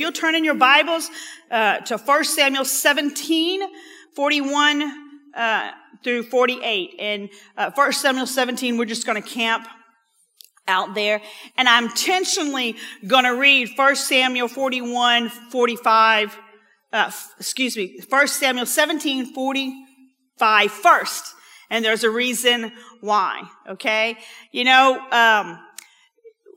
if you'll turn in your Bibles uh, to 1 Samuel 17, 41 uh, through 48. And uh, 1 Samuel 17, we're just going to camp out there. And I'm intentionally going to read 1 Samuel 41, 45, uh, excuse me, 1 Samuel 17, 45 first. And there's a reason why, okay? You know, um,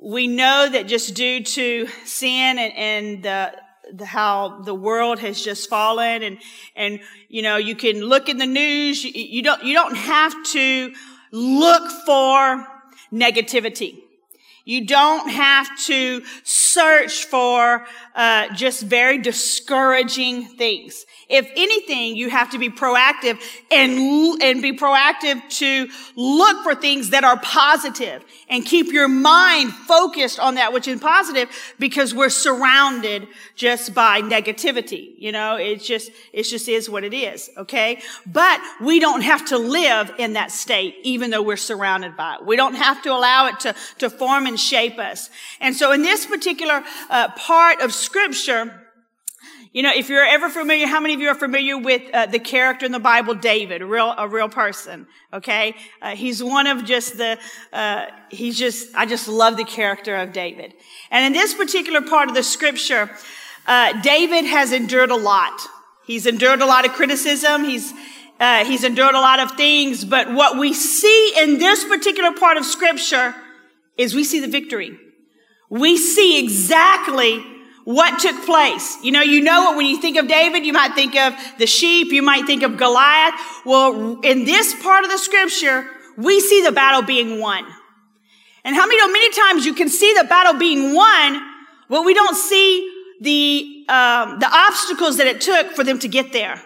we know that just due to sin and, and the, the, how the world has just fallen and, and, you know, you can look in the news. You, you don't, you don't have to look for negativity. You don't have to search for uh, just very discouraging things. If anything, you have to be proactive and, and be proactive to look for things that are positive and keep your mind focused on that which is positive because we're surrounded just by negativity. You know, it's just, it just is what it is. Okay. But we don't have to live in that state, even though we're surrounded by it. We don't have to allow it to, to form and shape us. And so in this particular uh, part of scripture, you know, if you're ever familiar, how many of you are familiar with uh, the character in the Bible, David, a real, a real person? Okay, uh, he's one of just the. Uh, he's just. I just love the character of David. And in this particular part of the scripture, uh, David has endured a lot. He's endured a lot of criticism. He's uh, he's endured a lot of things. But what we see in this particular part of scripture is we see the victory. We see exactly what took place. You know, you know what, when you think of David, you might think of the sheep, you might think of Goliath. Well, in this part of the scripture, we see the battle being won. And how many know many times you can see the battle being won, but we don't see the, um, the obstacles that it took for them to get there.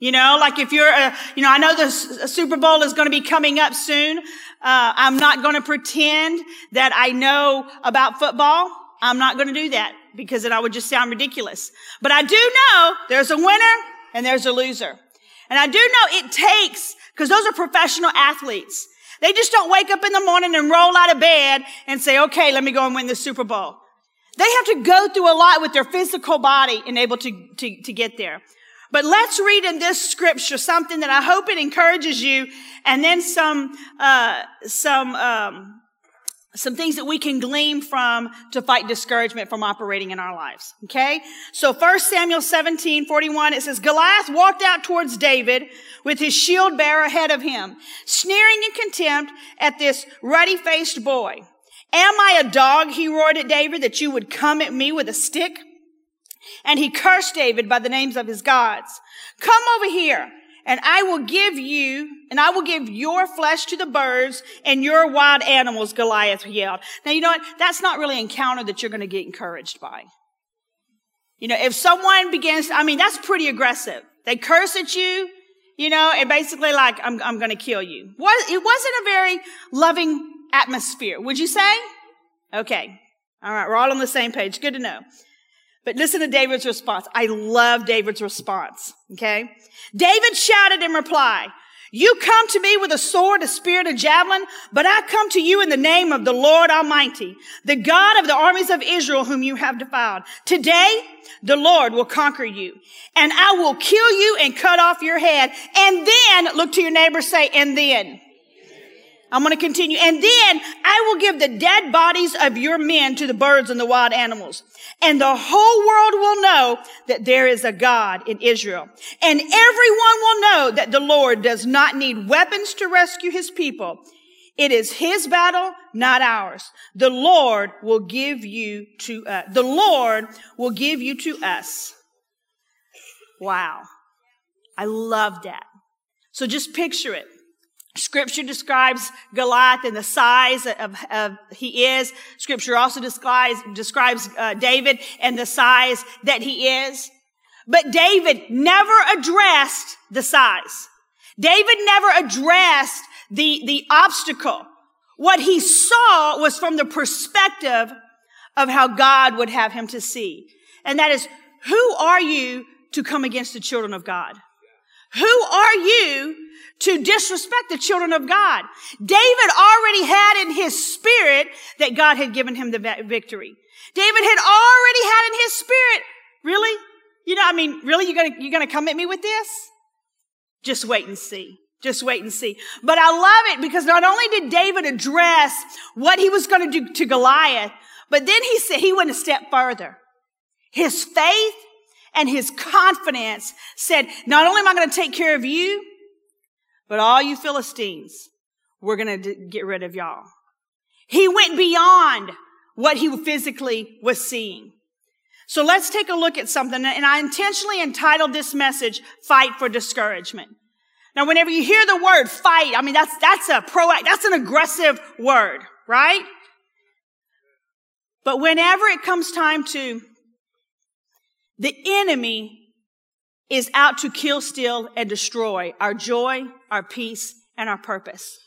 You know, like if you're, a, you know, I know the Super Bowl is going to be coming up soon. Uh, I'm not going to pretend that I know about football. I'm not going to do that because then I would just sound ridiculous. But I do know there's a winner and there's a loser. And I do know it takes, because those are professional athletes. They just don't wake up in the morning and roll out of bed and say, okay, let me go and win the Super Bowl. They have to go through a lot with their physical body and able to, to, to get there. But let's read in this scripture something that I hope it encourages you and then some, uh, some, um, some things that we can glean from to fight discouragement from operating in our lives. Okay? So 1 Samuel 17, 41, it says, Goliath walked out towards David with his shield bearer ahead of him, sneering in contempt at this ruddy faced boy. Am I a dog? He roared at David that you would come at me with a stick. And he cursed David by the names of his gods. Come over here and I will give you, and I will give your flesh to the birds and your wild animals, Goliath yelled. Now, you know what? That's not really an encounter that you're going to get encouraged by. You know, if someone begins, I mean, that's pretty aggressive. They curse at you, you know, and basically like, I'm, I'm going to kill you. What, it wasn't a very loving atmosphere, would you say? Okay. All right. We're all on the same page. Good to know. But listen to David's response. I love David's response. Okay. David shouted in reply, you come to me with a sword, a spear, and a javelin, but I come to you in the name of the Lord Almighty, the God of the armies of Israel whom you have defiled. Today, the Lord will conquer you and I will kill you and cut off your head. And then look to your neighbor, say, and then. I'm going to continue. And then I will give the dead bodies of your men to the birds and the wild animals. And the whole world will know that there is a God in Israel. And everyone will know that the Lord does not need weapons to rescue his people. It is his battle, not ours. The Lord will give you to, uh, the Lord will give you to us. Wow. I love that. So just picture it. Scripture describes Goliath and the size of, of, he is. Scripture also describes, describes uh, David and the size that he is. But David never addressed the size. David never addressed the, the obstacle. What he saw was from the perspective of how God would have him to see. And that is, who are you to come against the children of God? Who are you to disrespect the children of God. David already had in his spirit that God had given him the victory. David had already had in his spirit, really? You know, I mean, really, you're gonna, you're gonna come at me with this? Just wait and see. Just wait and see. But I love it because not only did David address what he was going to do to Goliath, but then he said he went a step further. His faith and his confidence said, not only am I going to take care of you, but all you Philistines, we're going to get rid of y'all. He went beyond what he physically was seeing. So let's take a look at something. And I intentionally entitled this message, Fight for Discouragement. Now, whenever you hear the word fight, I mean, that's, that's a proact, that's an aggressive word, right? But whenever it comes time to, the enemy is out to kill, steal, and destroy our joy, our peace, and our purpose.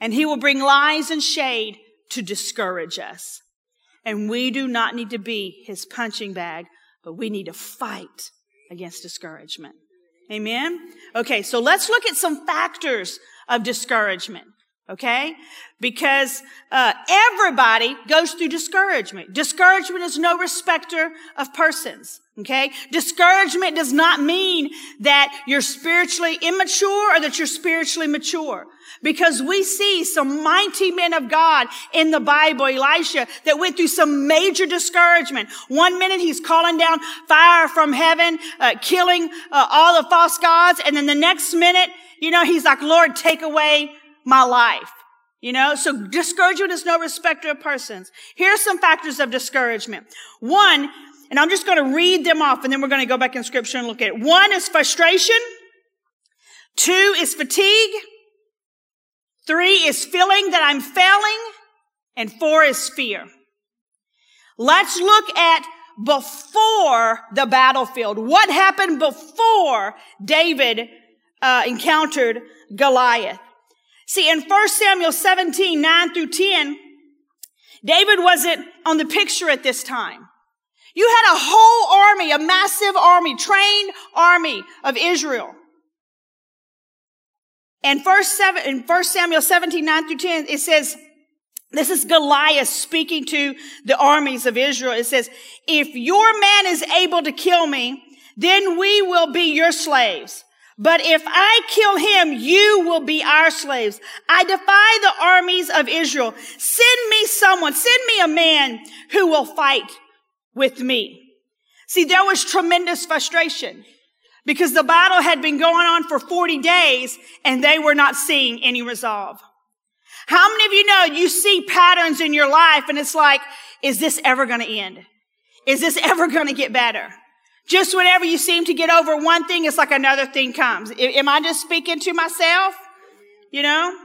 And he will bring lies and shade to discourage us. And we do not need to be his punching bag, but we need to fight against discouragement. Amen? Okay, so let's look at some factors of discouragement. Okay? Because uh, everybody goes through discouragement. Discouragement is no respecter of persons. Okay? Discouragement does not mean that you're spiritually immature or that you're spiritually mature. Because we see some mighty men of God in the Bible, Elisha, that went through some major discouragement. One minute he's calling down fire from heaven, uh, killing uh, all the false gods. And then the next minute, you know, he's like, Lord, take away my life. You know, so discouragement is no respecter of persons. Here are some factors of discouragement. One, and I'm just going to read them off and then we're going to go back in scripture and look at it. One is frustration. Two is fatigue. Three is feeling that I'm failing. And four is fear. Let's look at before the battlefield. What happened before David uh, encountered Goliath? See, in 1 Samuel 17, 9 through 10, David wasn't on the picture at this time. You had a whole army, a massive army, trained army of Israel. And first seven, in 1 Samuel 17, 9 through 10, it says, this is Goliath speaking to the armies of Israel. It says, if your man is able to kill me, then we will be your slaves. But if I kill him, you will be our slaves. I defy the armies of Israel. Send me someone, send me a man who will fight with me. See, there was tremendous frustration because the battle had been going on for 40 days and they were not seeing any resolve. How many of you know you see patterns in your life and it's like, is this ever going to end? Is this ever going to get better? Just whenever you seem to get over one thing, it's like another thing comes. Am I just speaking to myself? You know?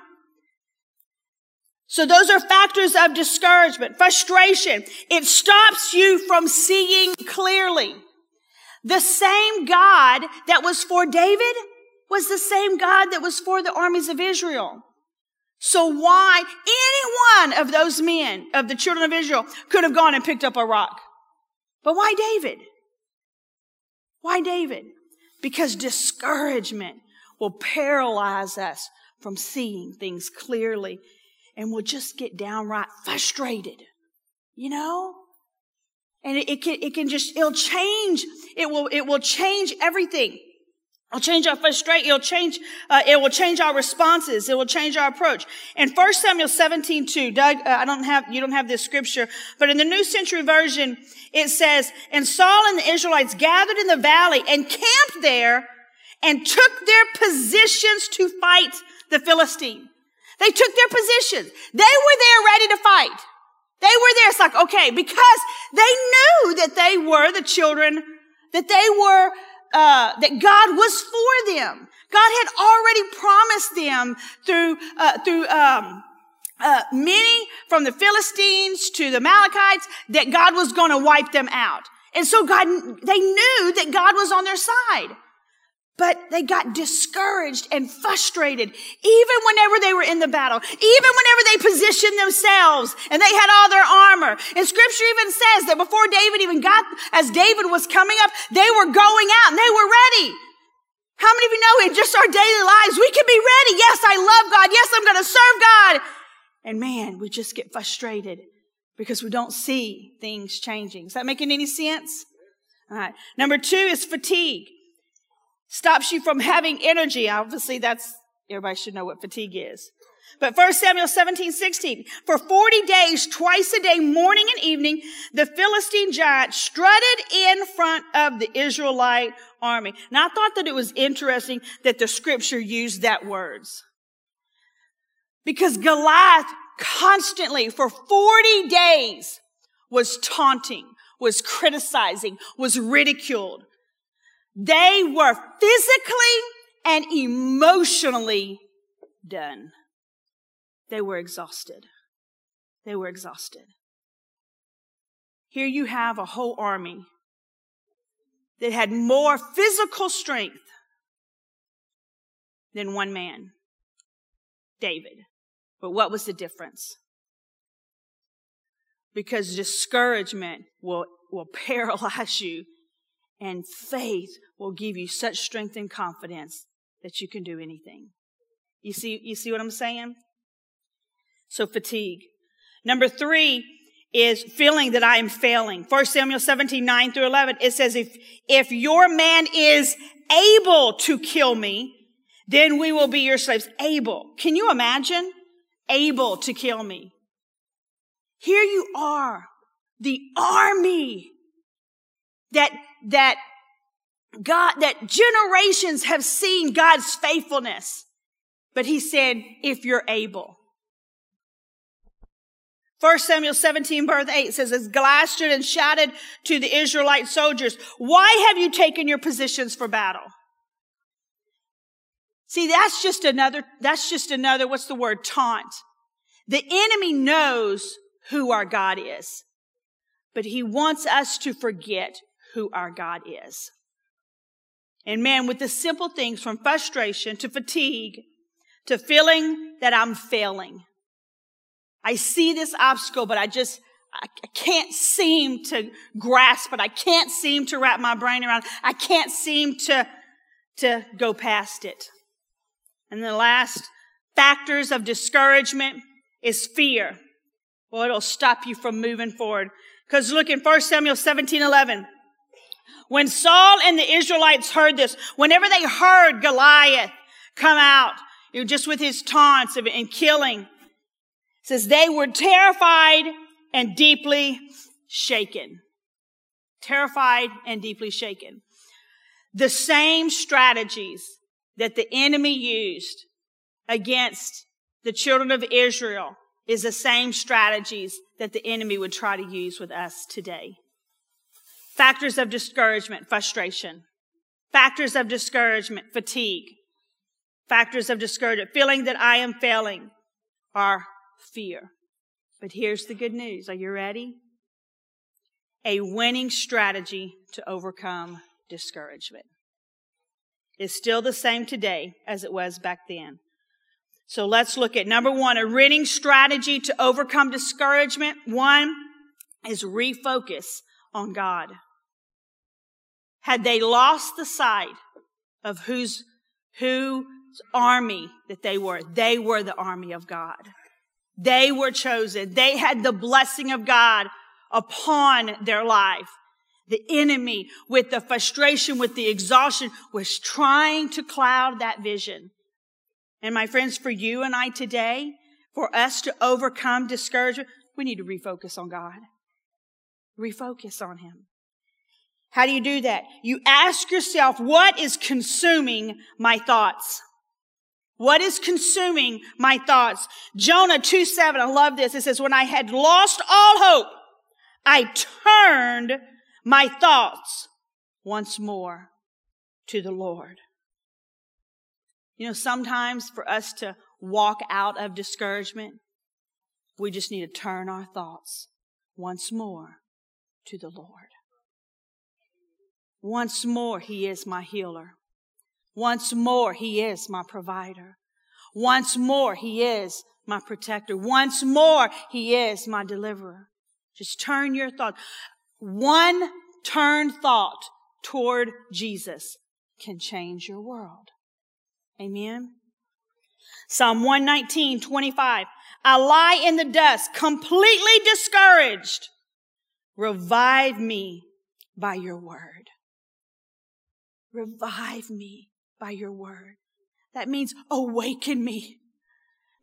So those are factors of discouragement, frustration. It stops you from seeing clearly. The same God that was for David was the same God that was for the armies of Israel. So why any one of those men of the children of Israel could have gone and picked up a rock? But why David? Why David? Because discouragement will paralyze us from seeing things clearly and we'll just get downright frustrated. You know? And it, it, can, it can just, it'll change. It will, it will change everything. It'll change our frustration. It'll change, uh, it will change our responses. It will change our approach. In 1 Samuel 17, 2, Doug, uh, I don't have, you don't have this scripture, but in the New Century Version, it says, and Saul and the Israelites gathered in the valley and camped there and took their positions to fight the Philistine. They took their positions. They were there ready to fight. They were there. It's like, okay, because they knew that they were the children, that they were, uh, that God was for them. God had already promised them through, uh, through, um, uh, many from the Philistines to the Amalekites that God was going to wipe them out. And so God, they knew that God was on their side. But they got discouraged and frustrated even whenever they were in the battle, even whenever they positioned themselves and they had all their armor. And scripture even says that before David even got, as David was coming up, they were going out and they were ready. How many of you know in just our daily lives, we can be ready. Yes, I love God. Yes, I'm going to serve God. And man, we just get frustrated because we don't see things changing. Is that making any sense? All right. Number two is fatigue. Stops you from having energy. Obviously, that's, everybody should know what fatigue is. But 1 Samuel 17, 16. For 40 days, twice a day, morning and evening, the Philistine giant strutted in front of the Israelite army. Now I thought that it was interesting that the scripture used that words. Because Goliath constantly for 40 days was taunting, was criticizing, was ridiculed. They were physically and emotionally done. They were exhausted. They were exhausted. Here you have a whole army that had more physical strength than one man, David. But what was the difference? Because discouragement will, will paralyze you and faith will give you such strength and confidence that you can do anything. You see, you see what I'm saying? So fatigue. Number three is feeling that I am failing. 1 Samuel 17, 9 through 11, it says, if, if your man is able to kill me, then we will be your slaves. Able. Can you imagine? able to kill me. Here you are, the army that, that God, that generations have seen God's faithfulness. But he said, if you're able. 1 Samuel 17 verse 8 says, as Goliath stood and shouted to the Israelite soldiers, why have you taken your positions for battle? See, that's just another, that's just another, what's the word? Taunt. The enemy knows who our God is, but he wants us to forget who our God is. And man, with the simple things from frustration to fatigue to feeling that I'm failing. I see this obstacle, but I just, I can't seem to grasp it. I can't seem to wrap my brain around it. I can't seem to, to go past it. And the last factors of discouragement is fear. Well, it'll stop you from moving forward. Because look in 1 Samuel 17, 11. When Saul and the Israelites heard this, whenever they heard Goliath come out, you know, just with his taunts and killing, says they were terrified and deeply shaken. Terrified and deeply shaken. The same strategies that the enemy used against the children of Israel is the same strategies that the enemy would try to use with us today. Factors of discouragement, frustration. Factors of discouragement, fatigue. Factors of discouragement, feeling that I am failing, are fear. But here's the good news. Are you ready? A winning strategy to overcome discouragement is still the same today as it was back then. So let's look at number one, a winning strategy to overcome discouragement. One is refocus on God. Had they lost the sight of whose, whose army that they were, they were the army of God. They were chosen. They had the blessing of God upon their life. The enemy, with the frustration, with the exhaustion, was trying to cloud that vision. And my friends, for you and I today, for us to overcome discouragement, we need to refocus on God. Refocus on Him. How do you do that? You ask yourself, what is consuming my thoughts? What is consuming my thoughts? Jonah 2 7, I love this. It says, when I had lost all hope, I turned my thoughts once more to the Lord. You know, sometimes for us to walk out of discouragement, we just need to turn our thoughts once more to the Lord. Once more, He is my healer. Once more, He is my provider. Once more, He is my protector. Once more, He is my deliverer. Just turn your thought. One turned thought toward Jesus can change your world. Amen. Psalm 119, 25. I lie in the dust, completely discouraged. Revive me by your word. Revive me by your word. That means awaken me.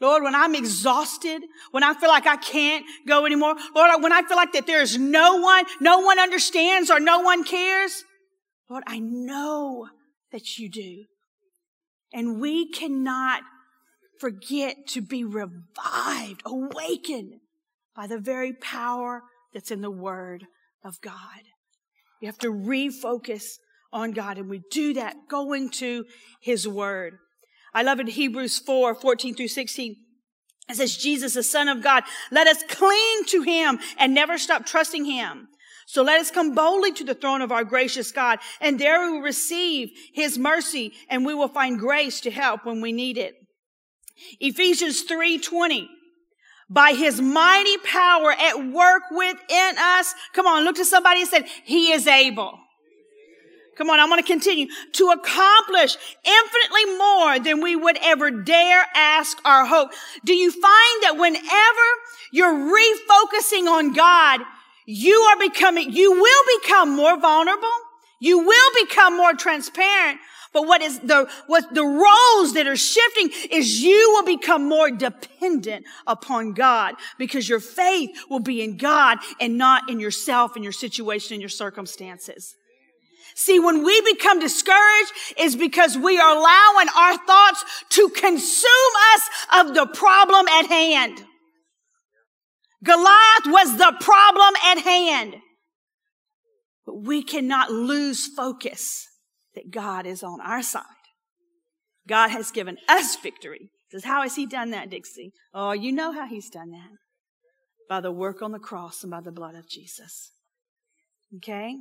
Lord, when I'm exhausted, when I feel like I can't go anymore, Lord, when I feel like that there's no one, no one understands or no one cares, Lord, I know that you do. And we cannot forget to be revived, awakened by the very power that's in the Word of God. You have to refocus on God, and we do that going to His Word. I love it Hebrews 4, 14 through 16. It says, Jesus, the Son of God, let us cling to Him and never stop trusting Him. So let us come boldly to the throne of our gracious God, and there we will receive His mercy, and we will find grace to help when we need it. Ephesians 3:20 by his mighty power at work within us. Come on, look to somebody and say, He is able. Come on, I'm going to continue to accomplish infinitely more than we would ever dare ask or hope. Do you find that whenever you're refocusing on God, you are becoming, you will become more vulnerable. You will become more transparent, but what is the, what the roles that are shifting is you will become more dependent upon God because your faith will be in God and not in yourself and your situation and your circumstances. See, when we become discouraged is because we are allowing our thoughts to consume us of the problem at hand. Goliath was the problem at hand. But we cannot lose focus that God is on our side. God has given us victory. Says, how has he done that, Dixie? Oh, you know how he's done that. By the work on the cross and by the blood of Jesus. Okay?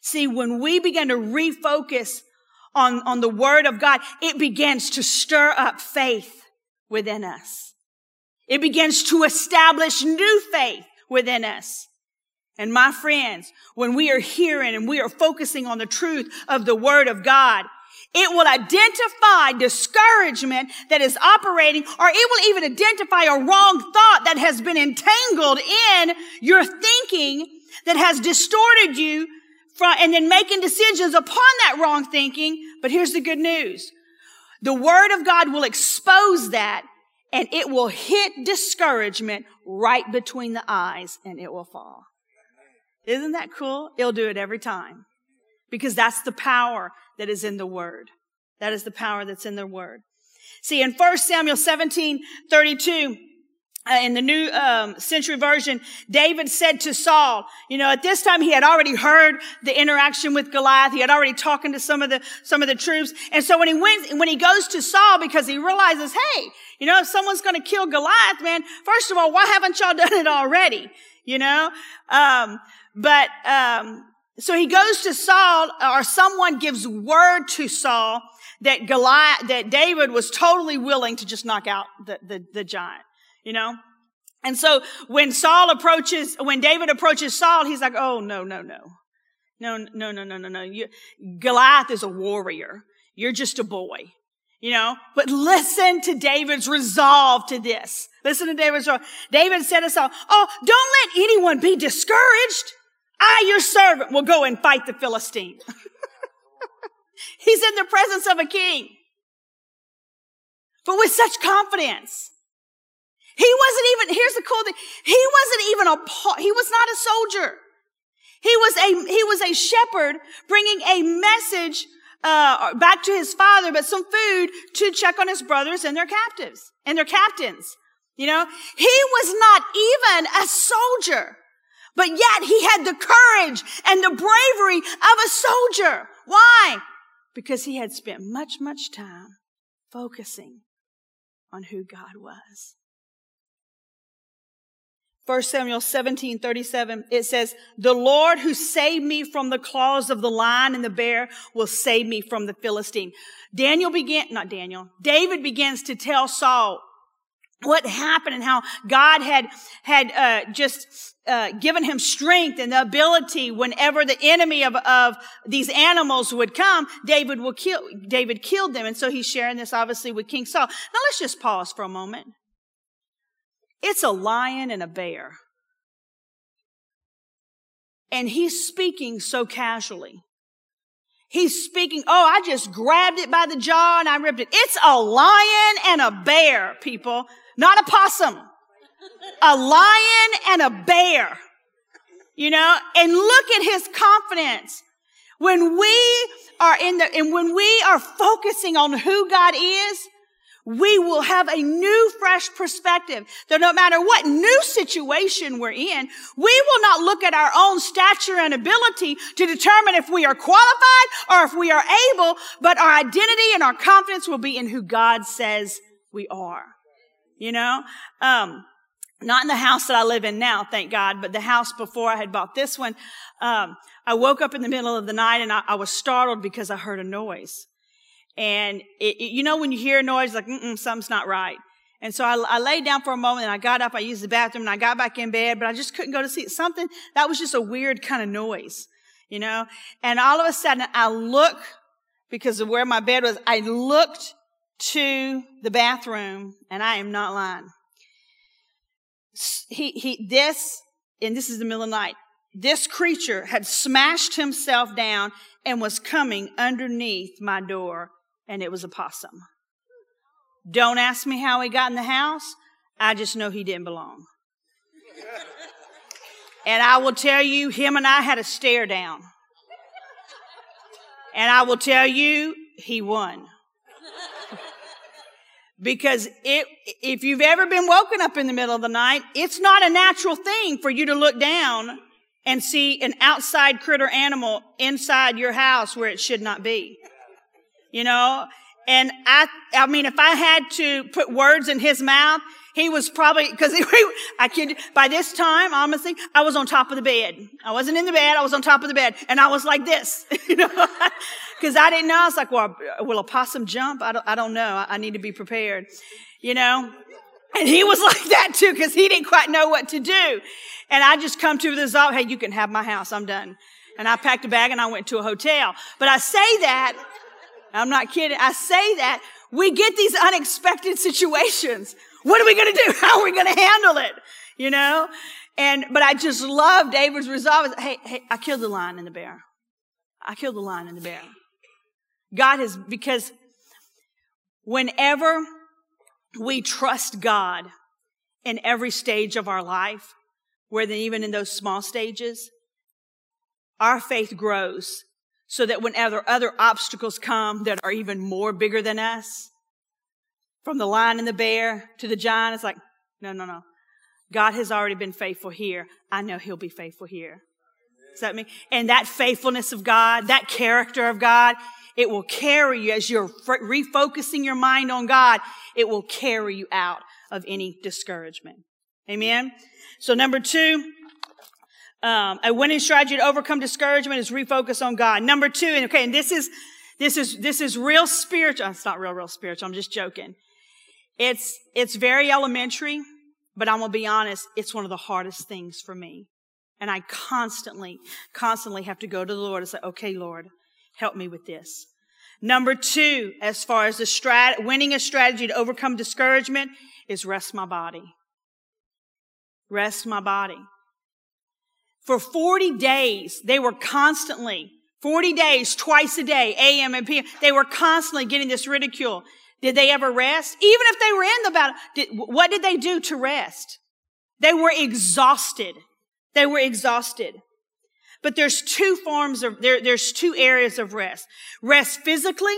See, when we begin to refocus on, on the word of God, it begins to stir up faith within us. It begins to establish new faith within us. And my friends, when we are hearing and we are focusing on the truth of the word of God, it will identify discouragement that is operating, or it will even identify a wrong thought that has been entangled in your thinking that has distorted you from, and then making decisions upon that wrong thinking. But here's the good news. The word of God will expose that and it will hit discouragement right between the eyes and it will fall. Isn't that cool? It'll do it every time. Because that's the power that is in the word. That is the power that's in the word. See, in 1 Samuel 17, 32, uh, in the new um, century version, David said to Saul, you know, at this time he had already heard the interaction with Goliath. He had already talking to some of the some of the troops, and so when he went, when he goes to Saul, because he realizes, hey, you know, if someone's going to kill Goliath, man, first of all, why haven't y'all done it already? You know, um, but um, so he goes to Saul, or someone gives word to Saul that Goliath, that David was totally willing to just knock out the, the, the giant, you know? And so when Saul approaches, when David approaches Saul, he's like, oh, no, no, no. No, no, no, no, no, no. You, Goliath is a warrior. You're just a boy. You know, but listen to David's resolve to this. Listen to David's resolve. David said to Saul, Oh, don't let anyone be discouraged. I, your servant, will go and fight the Philistine. He's in the presence of a king. But with such confidence. He wasn't even, here's the cool thing. He wasn't even a, he was not a soldier. He was a, he was a shepherd bringing a message uh, back to his father, but some food to check on his brothers and their captives and their captains. You know, he was not even a soldier. But yet he had the courage and the bravery of a soldier. Why? Because he had spent much, much time focusing on who God was. 1 Samuel 17, 37, it says, The Lord who saved me from the claws of the lion and the bear will save me from the Philistine. Daniel began, not Daniel, David begins to tell Saul what happened and how God had, had, uh, just, uh, given him strength and the ability whenever the enemy of, of these animals would come, David would kill, David killed them. And so he's sharing this obviously with King Saul. Now let's just pause for a moment. It's a lion and a bear. And he's speaking so casually. He's speaking, oh, I just grabbed it by the jaw and I ripped it. It's a lion and a bear, people, not a possum. A lion and a bear. You know, and look at his confidence. When we are in the, and when we are focusing on who God is, we will have a new, fresh perspective that no matter what new situation we're in, we will not look at our own stature and ability to determine if we are qualified or if we are able, but our identity and our confidence will be in who God says we are. You know? Um, not in the house that I live in now, thank God, but the house before I had bought this one. Um, I woke up in the middle of the night and I, I was startled because I heard a noise. And it, it, you know, when you hear a noise, like, something's not right. And so I, I, laid down for a moment and I got up, I used the bathroom and I got back in bed, but I just couldn't go to sleep. Something that was just a weird kind of noise, you know? And all of a sudden I look because of where my bed was. I looked to the bathroom and I am not lying. He, he, this, and this is the middle of the night, this creature had smashed himself down and was coming underneath my door and it was a possum. Don't ask me how he got in the house. I just know he didn't belong. And I will tell you, him and I had a stare down. And I will tell you, he won. because it, if you've ever been woken up in the middle of the night, it's not a natural thing for you to look down and see an outside critter animal inside your house where it should not be you know? And I, I mean, if I had to put words in his mouth, he was probably, cause he, I kid by this time, honestly, I was on top of the bed. I wasn't in the bed, I was on top of the bed, and I was like this, you know? cause I didn't know. I was like, well, will a possum jump? I don't, I don't know. I, I need to be prepared, you know? And he was like that too, cause he didn't quite know what to do. And I just come to the resolve, hey, you can have my house, I'm done. And I packed a bag and I went to a hotel. But I say that I'm not kidding. I say that we get these unexpected situations. What are we going to do? How are we going to handle it? You know? And, but I just love David's resolve. Hey, hey, I killed the lion and the bear. I killed the lion and the bear. God has, because whenever we trust God in every stage of our life, whether even in those small stages, our faith grows so that whenever other obstacles come that are even more bigger than us, from the lion and the bear to the giant, it's like, no, no, no. God has already been faithful here. I know he'll be faithful here. That mean? And that faithfulness of God, that character of God, it will carry you as you're refocusing your mind on God. It will carry you out of any discouragement. Amen. So number two, um, a winning strategy to overcome discouragement is refocus on God. Number two, and okay, and this is, this is, this is real spiritual. It's not real, real spiritual. I'm just joking. It's, it's very elementary, but I'm to be honest. It's one of the hardest things for me. And I constantly, constantly have to go to the Lord and say, okay, Lord, help me with this. Number two, as far as the strat, winning a strategy to overcome discouragement is rest my body. Rest my body. For 40 days, they were constantly, 40 days, twice a day, AM and PM, they were constantly getting this ridicule. Did they ever rest? Even if they were in the battle, did, what did they do to rest? They were exhausted. They were exhausted. But there's two forms of, there, there's two areas of rest. Rest physically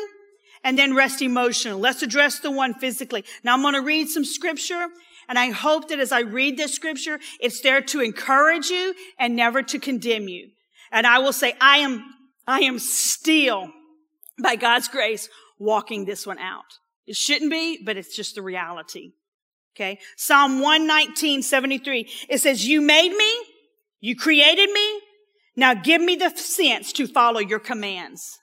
and then rest emotionally. Let's address the one physically. Now I'm going to read some scripture and I hope that as I read this scripture, it's there to encourage you and never to condemn you. And I will say, I am, I am still, by God's grace, walking this one out. It shouldn't be, but it's just the reality. Okay. Psalm 119, 73. It says, you made me. You created me. Now give me the sense to follow your commands.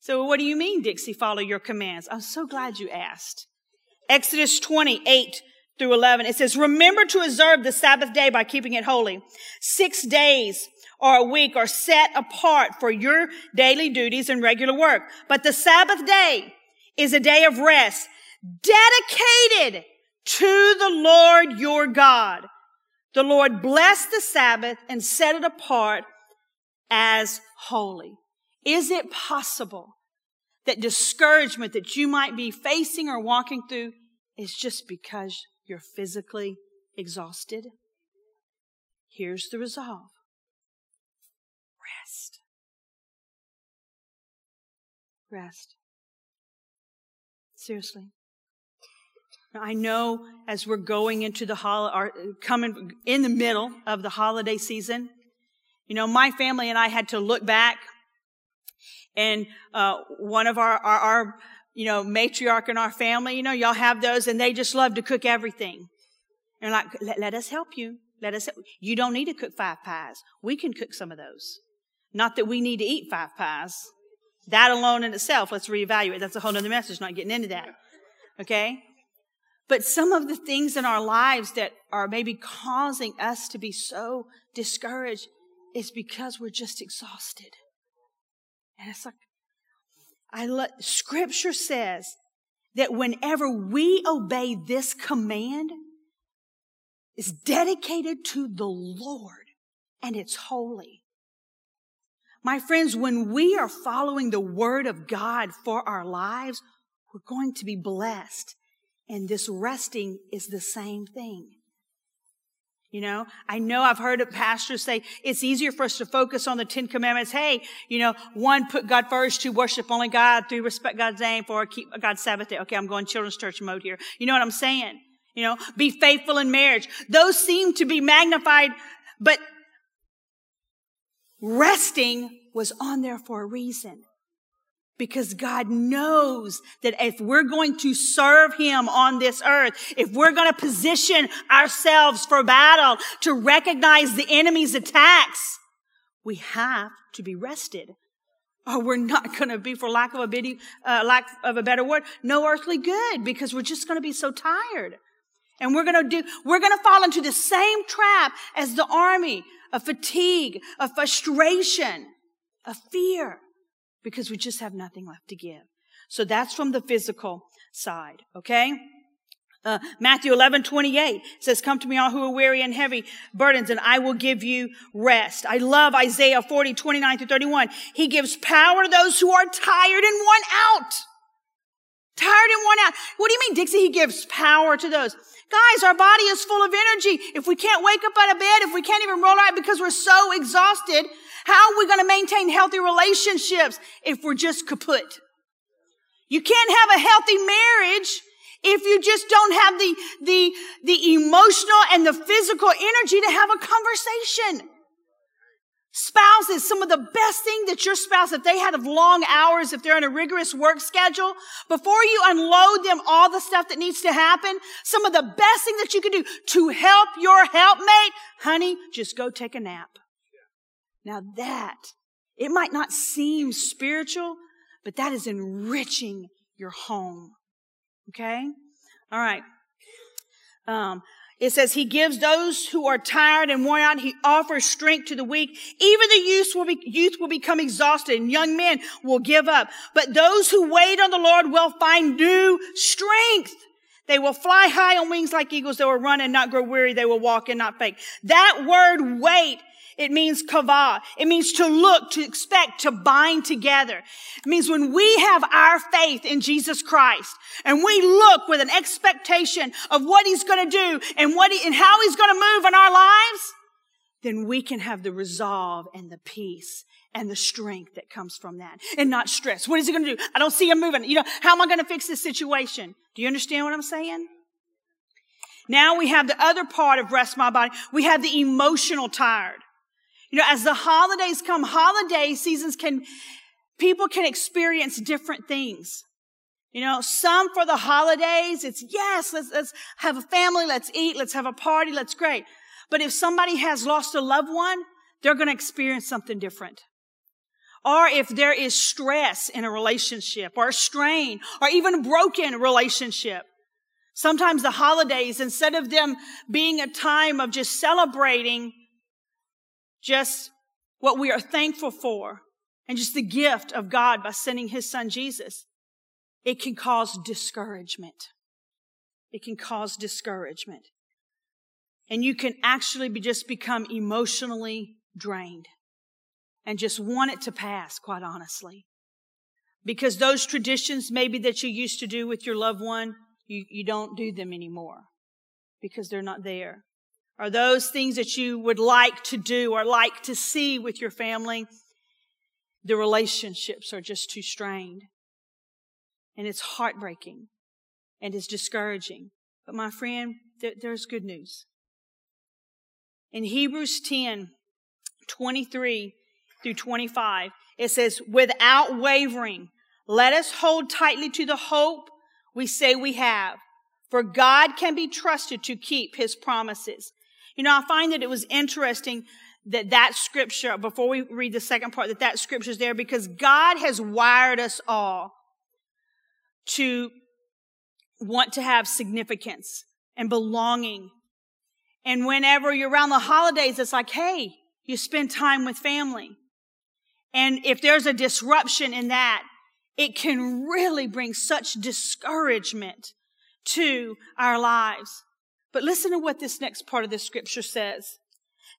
So what do you mean, Dixie, follow your commands? I'm so glad you asked. Exodus 28 through 11. It says, remember to observe the Sabbath day by keeping it holy. Six days or a week are set apart for your daily duties and regular work. But the Sabbath day is a day of rest dedicated to the Lord your God. The Lord blessed the Sabbath and set it apart as holy. Is it possible that discouragement that you might be facing or walking through is just because you're physically exhausted? Here's the resolve rest. Rest. Seriously. I know as we're going into the holiday, coming in the middle of the holiday season, you know, my family and I had to look back and, uh, one of our, our, our, you know, matriarch in our family, you know, y'all have those and they just love to cook everything. And like, let, let us help you. Let us, you don't need to cook five pies. We can cook some of those. Not that we need to eat five pies. That alone in itself, let's reevaluate. That's a whole other message, not getting into that. Okay? But some of the things in our lives that are maybe causing us to be so discouraged is because we're just exhausted. And it's like, I let, scripture says that whenever we obey this command, it's dedicated to the Lord and it's holy. My friends, when we are following the word of God for our lives, we're going to be blessed. And this resting is the same thing. You know, I know I've heard pastors say it's easier for us to focus on the Ten Commandments. Hey, you know, one, put God first, two, worship only God, three, respect God's name, four, keep God's Sabbath day. Okay, I'm going children's church mode here. You know what I'm saying? You know, be faithful in marriage. Those seem to be magnified, but resting was on there for a reason. Because God knows that if we're going to serve Him on this earth, if we're going to position ourselves for battle to recognize the enemy's attacks, we have to be rested. Or we're not going to be, for lack of a, bitty, uh, lack of a better word, no earthly good because we're just going to be so tired. And we're going to do, we're going to fall into the same trap as the army of fatigue, of frustration, of fear because we just have nothing left to give. So that's from the physical side, okay? Uh, Matthew 11, 28 says, Come to me all who are weary and heavy burdens, and I will give you rest. I love Isaiah 40, 29 through 31. He gives power to those who are tired and worn out. Tired and worn out. What do you mean, Dixie? He gives power to those. Guys, our body is full of energy. If we can't wake up out of bed, if we can't even roll out because we're so exhausted, how are we going to maintain healthy relationships if we're just kaput? You can't have a healthy marriage if you just don't have the, the, the emotional and the physical energy to have a conversation. Spouses, some of the best thing that your spouse, if they had long hours, if they're in a rigorous work schedule, before you unload them all the stuff that needs to happen, some of the best thing that you can do to help your helpmate, honey, just go take a nap. Now that, it might not seem spiritual, but that is enriching your home. Okay? All right. Um, it says he gives those who are tired and worn out. He offers strength to the weak. Even the youth will be, youth will become exhausted and young men will give up. But those who wait on the Lord will find new strength. They will fly high on wings like eagles. They will run and not grow weary. They will walk and not faint. That word wait it means kavah. It means to look, to expect, to bind together. It means when we have our faith in Jesus Christ and we look with an expectation of what he's going to do and what he, and how he's going to move in our lives, then we can have the resolve and the peace and the strength that comes from that and not stress. What is he going to do? I don't see him moving. You know, how am I going to fix this situation? Do you understand what I'm saying? Now we have the other part of rest my body. We have the emotional tired. You know, as the holidays come, holiday seasons can, people can experience different things. You know, some for the holidays, it's yes, let's, let's have a family, let's eat, let's have a party, let's great. But if somebody has lost a loved one, they're going to experience something different. Or if there is stress in a relationship or a strain or even a broken relationship, Sometimes the holidays, instead of them being a time of just celebrating just what we are thankful for and just the gift of God by sending his son Jesus, it can cause discouragement. It can cause discouragement. And you can actually be, just become emotionally drained and just want it to pass, quite honestly. Because those traditions maybe that you used to do with your loved one, you, you don't do them anymore because they're not there. Are those things that you would like to do or like to see with your family? The relationships are just too strained. And it's heartbreaking and it's discouraging. But my friend, there, there's good news. In Hebrews 10, 23 through 25, it says, without wavering, let us hold tightly to the hope we say we have. For God can be trusted to keep his promises. You know, I find that it was interesting that that scripture, before we read the second part, that that scripture is there because God has wired us all to want to have significance and belonging. And whenever you're around the holidays, it's like, hey, you spend time with family. And if there's a disruption in that, it can really bring such discouragement to our lives. But listen to what this next part of the scripture says.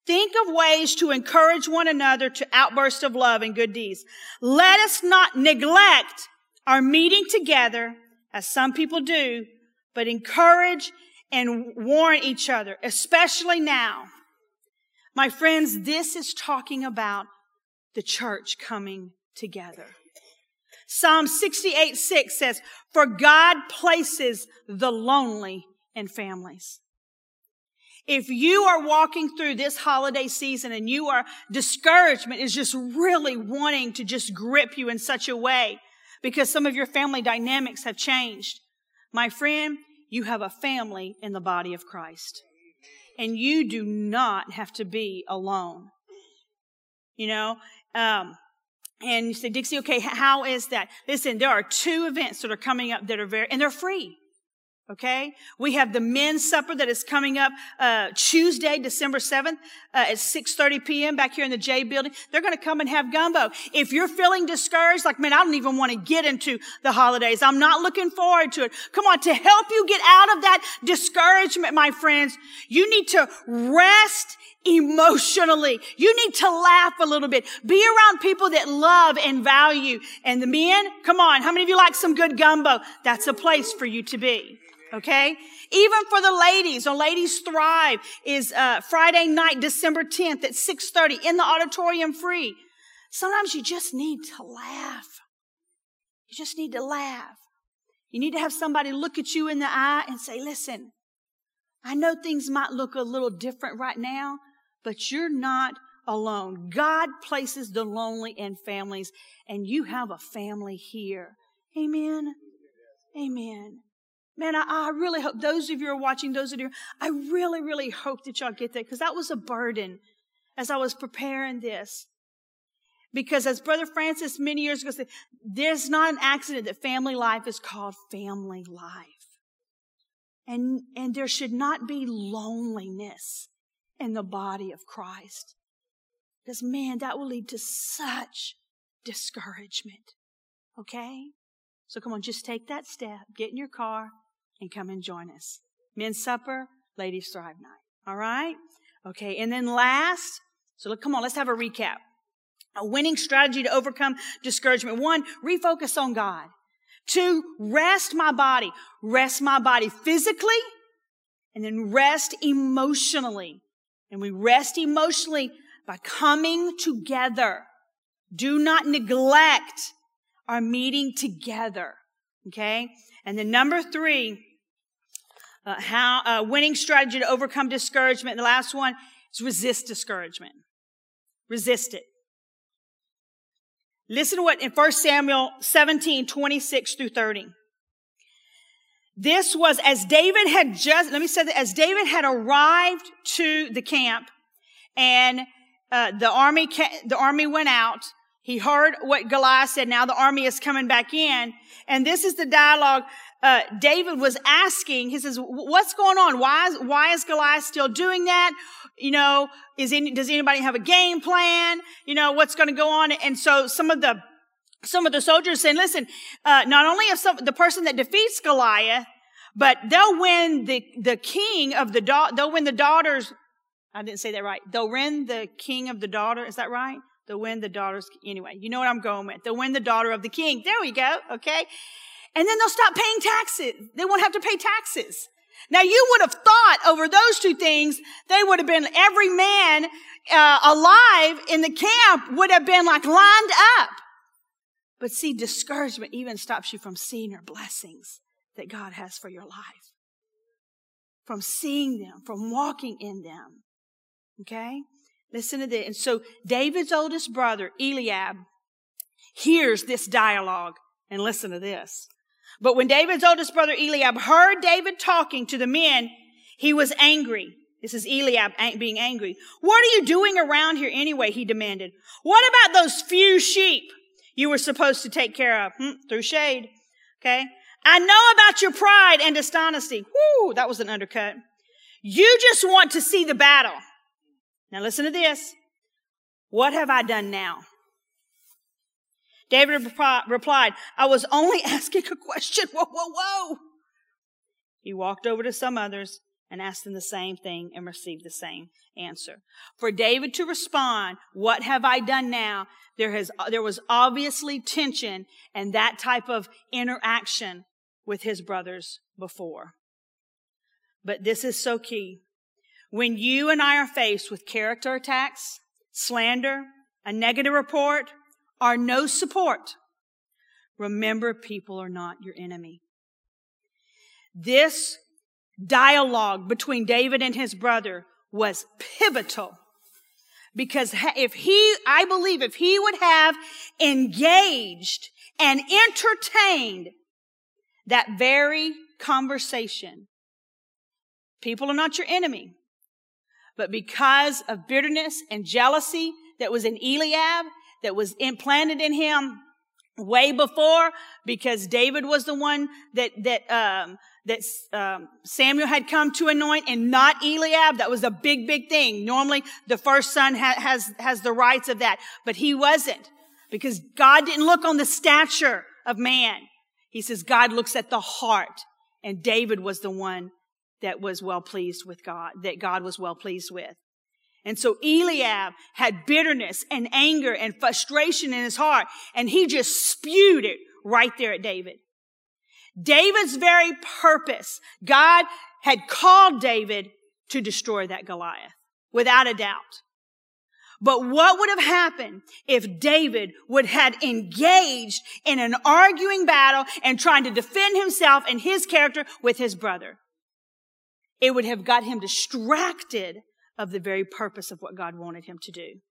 Think of ways to encourage one another to outbursts of love and good deeds. Let us not neglect our meeting together, as some people do, but encourage and warn each other, especially now. My friends, this is talking about the church coming together. Psalm 68 6 says, For God places the lonely in families. If you are walking through this holiday season and you are discouragement is just really wanting to just grip you in such a way because some of your family dynamics have changed. My friend, you have a family in the body of Christ. And you do not have to be alone. You know, um, and you say, Dixie, okay, how is that? Listen, there are two events that are coming up that are very, and they're free. Okay? We have the men's supper that is coming up, uh, Tuesday, December 7th, uh, at 6.30 p.m. back here in the J building. They're gonna come and have gumbo. If you're feeling discouraged, like, man, I don't even want to get into the holidays. I'm not looking forward to it. Come on, to help you get out of that discouragement, my friends, you need to rest emotionally. You need to laugh a little bit. Be around people that love and value. And the men, come on, how many of you like some good gumbo? That's a place for you to be. Okay? Even for the ladies, on Ladies Thrive is uh, Friday night, December 10th at 6.30 in the auditorium free. Sometimes you just need to laugh. You just need to laugh. You need to have somebody look at you in the eye and say, listen, I know things might look a little different right now, but you're not alone. God places the lonely in families, and you have a family here. Amen. Amen. Man, I, I, really hope those of you are watching, those of you, I really, really hope that y'all get that because that was a burden as I was preparing this. Because as Brother Francis many years ago said, there's not an accident that family life is called family life. And, and there should not be loneliness in the body of Christ. Because man, that will lead to such discouragement. Okay? So come on, just take that step, get in your car, and come and join us. Men's supper, ladies thrive night. All right? Okay, and then last, so look, come on, let's have a recap. A winning strategy to overcome discouragement. One, refocus on God. Two, rest my body. Rest my body physically and then rest emotionally. And we rest emotionally by coming together. Do not neglect our meeting together. Okay? And then number three, uh, how uh, winning strategy to overcome discouragement. And The last one is resist discouragement. Resist it. Listen to what in 1 Samuel 17, 26 through 30. This was as David had just, let me say that, as David had arrived to the camp and uh, the army, the army went out. He heard what Goliath said. Now the army is coming back in. And this is the dialogue uh, David was asking, he says, what's going on? Why is, why is Goliath still doing that? You know, is any, does anybody have a game plan? You know, what's going to go on? And so some of the, some of the soldiers saying, listen, uh, not only if some, the person that defeats Goliath, but they'll win the, the king of the, da- they'll win the daughters. I didn't say that right. They'll win the king of the daughter. Is that right? They'll win the daughters. Anyway, you know what I'm going with. They'll win the daughter of the king. There we go. Okay. And then they'll stop paying taxes. They won't have to pay taxes. Now you would have thought over those two things, they would have been every man uh, alive in the camp would have been like lined up. But see, discouragement even stops you from seeing your blessings that God has for your life, from seeing them, from walking in them. Okay? Listen to this. And so David's oldest brother, Eliab, hears this dialogue. And listen to this. But when David's oldest brother Eliab heard David talking to the men, he was angry. This is Eliab being angry. What are you doing around here anyway? He demanded. What about those few sheep you were supposed to take care of? Hmm, through shade. Okay. I know about your pride and dishonesty. Whoo, that was an undercut. You just want to see the battle. Now listen to this. What have I done now? David replied, I was only asking a question. Whoa, whoa, whoa. He walked over to some others and asked them the same thing and received the same answer. For David to respond, what have I done now? There has, there was obviously tension and that type of interaction with his brothers before. But this is so key. When you and I are faced with character attacks, slander, a negative report, or no support, remember people are not your enemy. This dialogue between David and his brother was pivotal because if he, I believe if he would have engaged and entertained that very conversation, people are not your enemy. But because of bitterness and jealousy that was in Eliab, that was implanted in him way before, because David was the one that, that, um, that um, Samuel had come to anoint and not Eliab. That was a big, big thing. Normally, the first son ha- has has the rights of that, but he wasn't because God didn't look on the stature of man. He says God looks at the heart, and David was the one that was well pleased with God, that God was well pleased with. And so Eliab had bitterness and anger and frustration in his heart, and he just spewed it right there at David. David's very purpose, God had called David to destroy that Goliath, without a doubt. But what would have happened if David would have engaged in an arguing battle and trying to defend himself and his character with his brother? it would have got him distracted of the very purpose of what God wanted him to do.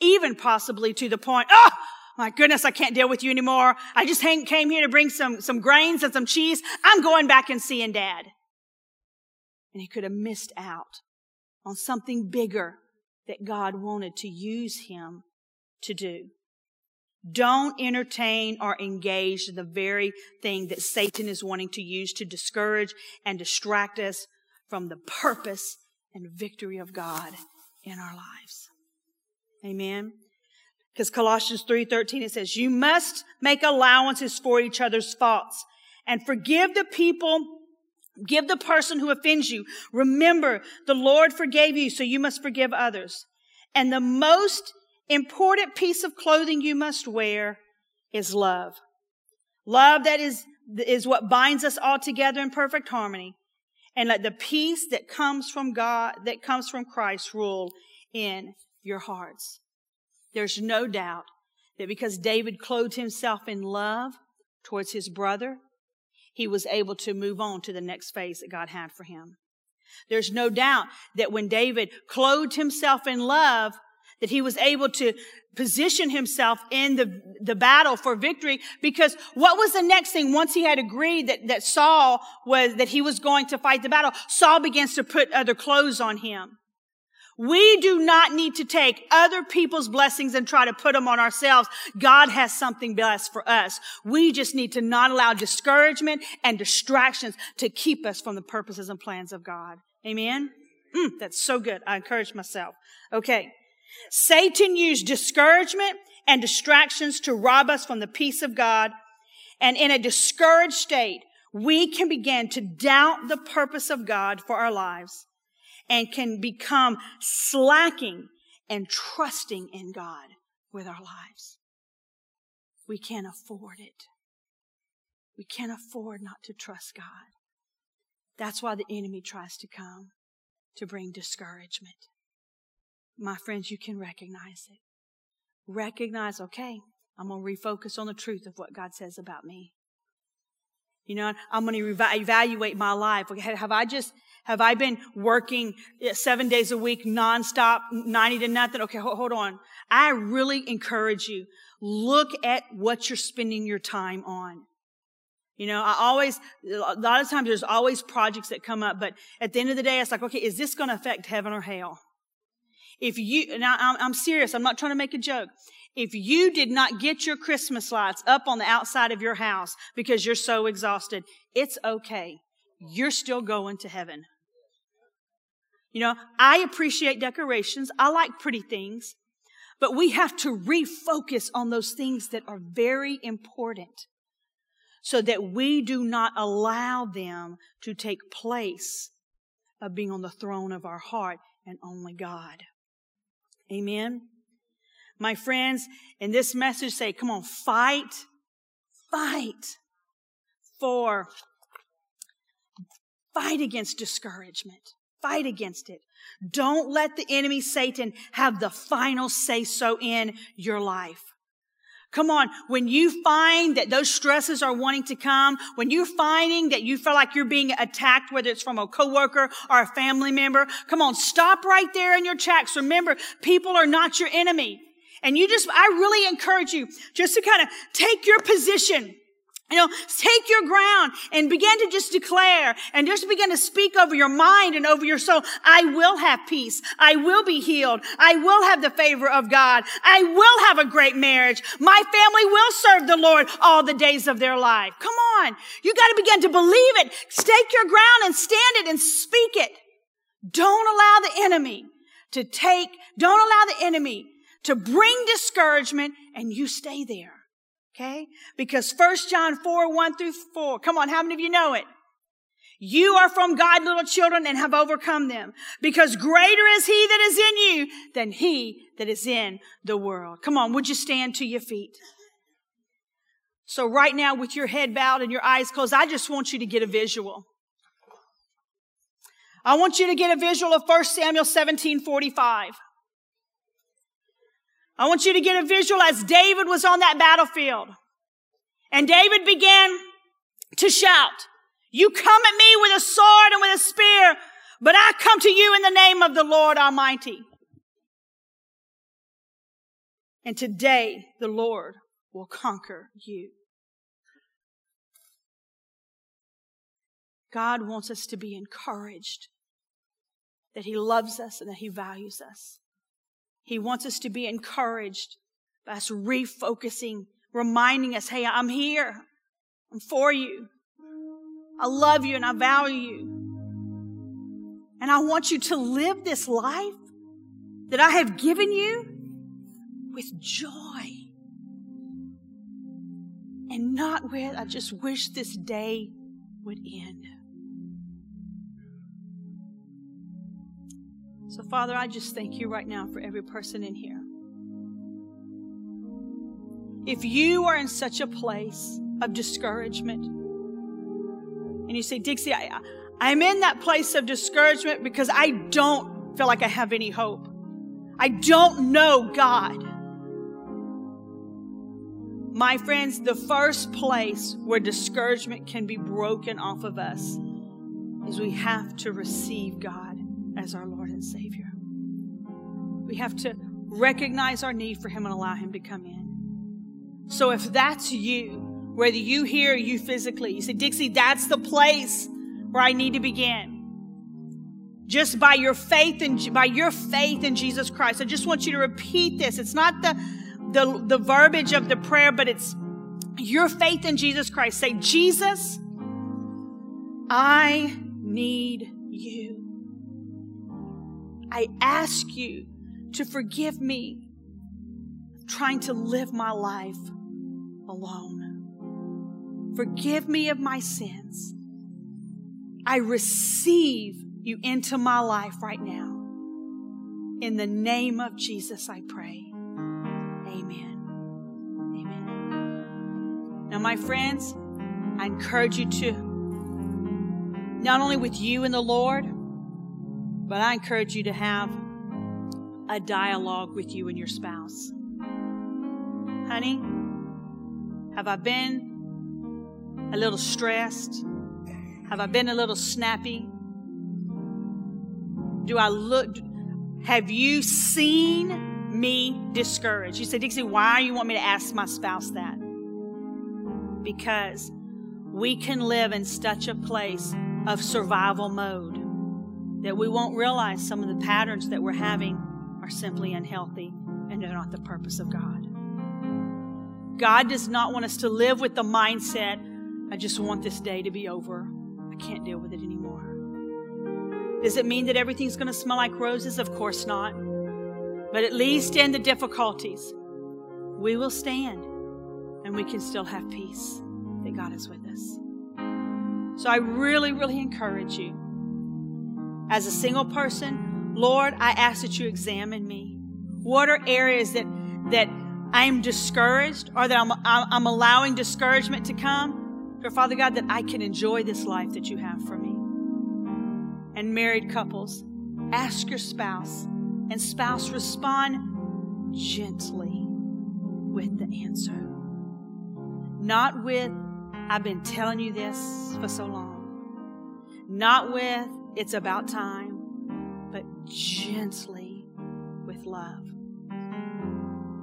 Even possibly to the point, oh, my goodness, I can't deal with you anymore. I just came here to bring some, some grains and some cheese. I'm going back and seeing dad. And he could have missed out on something bigger that God wanted to use him to do. Don't entertain or engage in the very thing that Satan is wanting to use to discourage and distract us from the purpose and victory of God in our lives. Amen. Because Colossians 3:13 it says, "You must make allowances for each other's faults and forgive the people Give the person who offends you. Remember, the Lord forgave you, so you must forgive others. And the most important piece of clothing you must wear is love. Love that is, is what binds us all together in perfect harmony and let the peace that comes from God, that comes from Christ rule in your hearts. There's no doubt that because David clothed himself in love towards his brother, he was able to move on to the next phase that God had for him. There's no doubt that when David clothed himself in love, that he was able to position himself in the, the battle for victory because what was the next thing once he had agreed that, that Saul was, that he was going to fight the battle? Saul begins to put other clothes on him. We do not need to take other people's blessings and try to put them on ourselves. God has something blessed for us. We just need to not allow discouragement and distractions to keep us from the purposes and plans of God. Amen? Mm, that's so good. I encourage myself. Okay. Satan used discouragement and distractions to rob us from the peace of God. And in a discouraged state, we can begin to doubt the purpose of God for our lives and can become slacking and trusting in God with our lives. We can't afford it. We can't afford not to trust God. That's why the enemy tries to come to bring discouragement. My friends, you can recognize it. Recognize, okay, I'm going to refocus on the truth of what God says about me. You know, I'm going to re- evaluate my life. Have I just, have I been working seven days a week nonstop, 90 to nothing? Okay, hold on. I really encourage you. Look at what you're spending your time on. You know, I always, a lot of times there's always projects that come up, but at the end of the day, it's like, okay, is this going to affect heaven or hell? If you, now I'm, I'm serious, I'm not trying to make a joke. If you did not get your Christmas lights up on the outside of your house because you're so exhausted, it's okay. You're still going to heaven. You know, I appreciate decorations. I like pretty things, but we have to refocus on those things that are very important so that we do not allow them to take place of being on the throne of our heart and only God. Amen. My friends, in this message say, come on, fight, fight for, fight against discouragement. Fight against it. Don't let the enemy, Satan, have the final say so in your life. Come on. When you find that those stresses are wanting to come, when you're finding that you feel like you're being attacked, whether it's from a coworker or a family member, come on, stop right there in your tracks. Remember, people are not your enemy. And you just, I really encourage you just to kind of take your position. You know, take your ground and begin to just declare and just begin to speak over your mind and over your soul. I will have peace. I will be healed. I will have the favor of God. I will have a great marriage. My family will serve the Lord all the days of their life. Come on. You got to begin to believe it. Stake your ground and stand it and speak it. Don't allow the enemy to take, don't allow the enemy to bring discouragement and you stay there. Okay? Because 1 John 4, 1 through 4. Come on, how many of you know it? You are from God, little children, and have overcome them. Because greater is he that is in you than he that is in the world. Come on, would you stand to your feet? So right now, with your head bowed and your eyes closed, I just want you to get a visual. I want you to get a visual of 1 Samuel 17, 45. I want you to get a visual as David was on that battlefield. And David began to shout, you come at me with a sword and with a spear, but I come to you in the name of the Lord Almighty. And today the Lord will conquer you. God wants us to be encouraged that He loves us and that He values us. He wants us to be encouraged by us refocusing, reminding us, hey, I'm here. I'm for you. I love you and I value you. And I want you to live this life that I have given you with joy. And not with, I just wish this day would end. So, Father, I just thank you right now for every person in here. If you are in such a place of discouragement, and you say, Dixie, I, I'm in that place of discouragement because I don't feel like I have any hope. I don't know God. My friends, the first place where discouragement can be broken off of us is we have to receive God as our Lord and Savior. We have to recognize our need for Him and allow Him to come in. So if that's you, whether you here or you physically, you say, Dixie, that's the place where I need to begin. just by your faith and by your faith in Jesus Christ. I just want you to repeat this. It's not the, the, the verbiage of the prayer, but it's your faith in Jesus Christ. Say, Jesus, I need you. I ask you to forgive me trying to live my life alone. Forgive me of my sins. I receive you into my life right now. In the name of Jesus, I pray. Amen. Amen. Now, my friends, I encourage you to, not only with you and the Lord, but I encourage you to have a dialogue with you and your spouse. Honey, have I been a little stressed? Have I been a little snappy? Do I look, have you seen me discouraged? You say, Dixie, why do you want me to ask my spouse that? Because we can live in such a place of survival mode that we won't realize some of the patterns that we're having are simply unhealthy and they're not the purpose of God. God does not want us to live with the mindset, I just want this day to be over. I can't deal with it anymore. Does it mean that everything's going to smell like roses? Of course not. But at least in the difficulties, we will stand and we can still have peace that God is with us. So I really, really encourage you. As a single person, Lord, I ask that you examine me. What are areas that, that I'm discouraged or that I'm, I'm allowing discouragement to come? For Father God, that I can enjoy this life that you have for me and married couples, ask your spouse, and spouse, respond gently with the answer. Not with, I've been telling you this for so long. Not with, it's about time, but gently with love.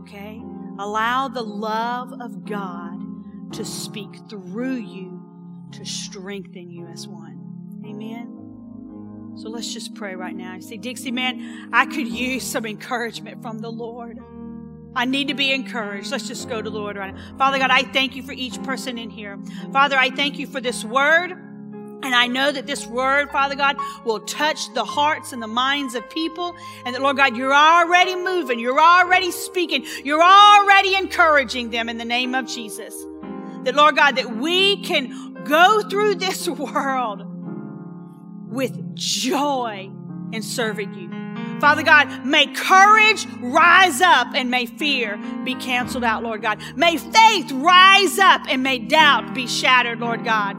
Okay? Allow the love of God to speak through you to strengthen you as one. Amen. So let's just pray right now. You see, Dixie, man, I could use some encouragement from the Lord. I need to be encouraged. Let's just go to the Lord right now. Father God, I thank you for each person in here. Father, I thank you for this word. And I know that this word, Father God, will touch the hearts and the minds of people. And that, Lord God, you're already moving. You're already speaking. You're already encouraging them in the name of Jesus. That, Lord God, that we can go through this world with joy in serving you. Father God, may courage rise up and may fear be canceled out, Lord God. May faith rise up and may doubt be shattered, Lord God.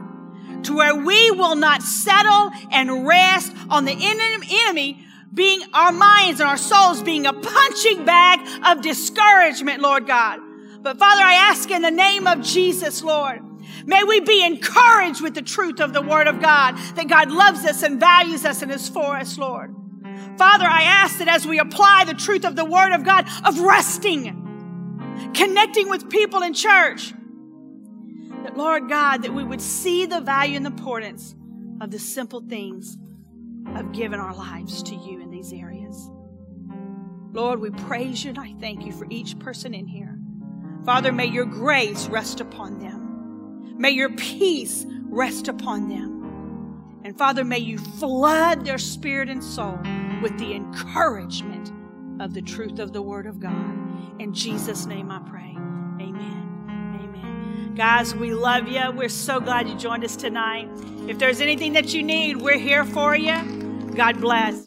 To where we will not settle and rest on the enemy being our minds and our souls being a punching bag of discouragement, Lord God. But Father, I ask in the name of Jesus, Lord, May we be encouraged with the truth of the Word of God, that God loves us and values us and is for us, Lord. Father, I ask that as we apply the truth of the Word of God, of resting, connecting with people in church, that Lord God, that we would see the value and the importance of the simple things of giving our lives to you in these areas. Lord, we praise you and I thank you for each person in here. Father, may your grace rest upon them. May your peace rest upon them. And Father, may you flood their spirit and soul with the encouragement of the truth of the Word of God. In Jesus' name I pray. Guys, we love you. We're so glad you joined us tonight. If there's anything that you need, we're here for you. God bless.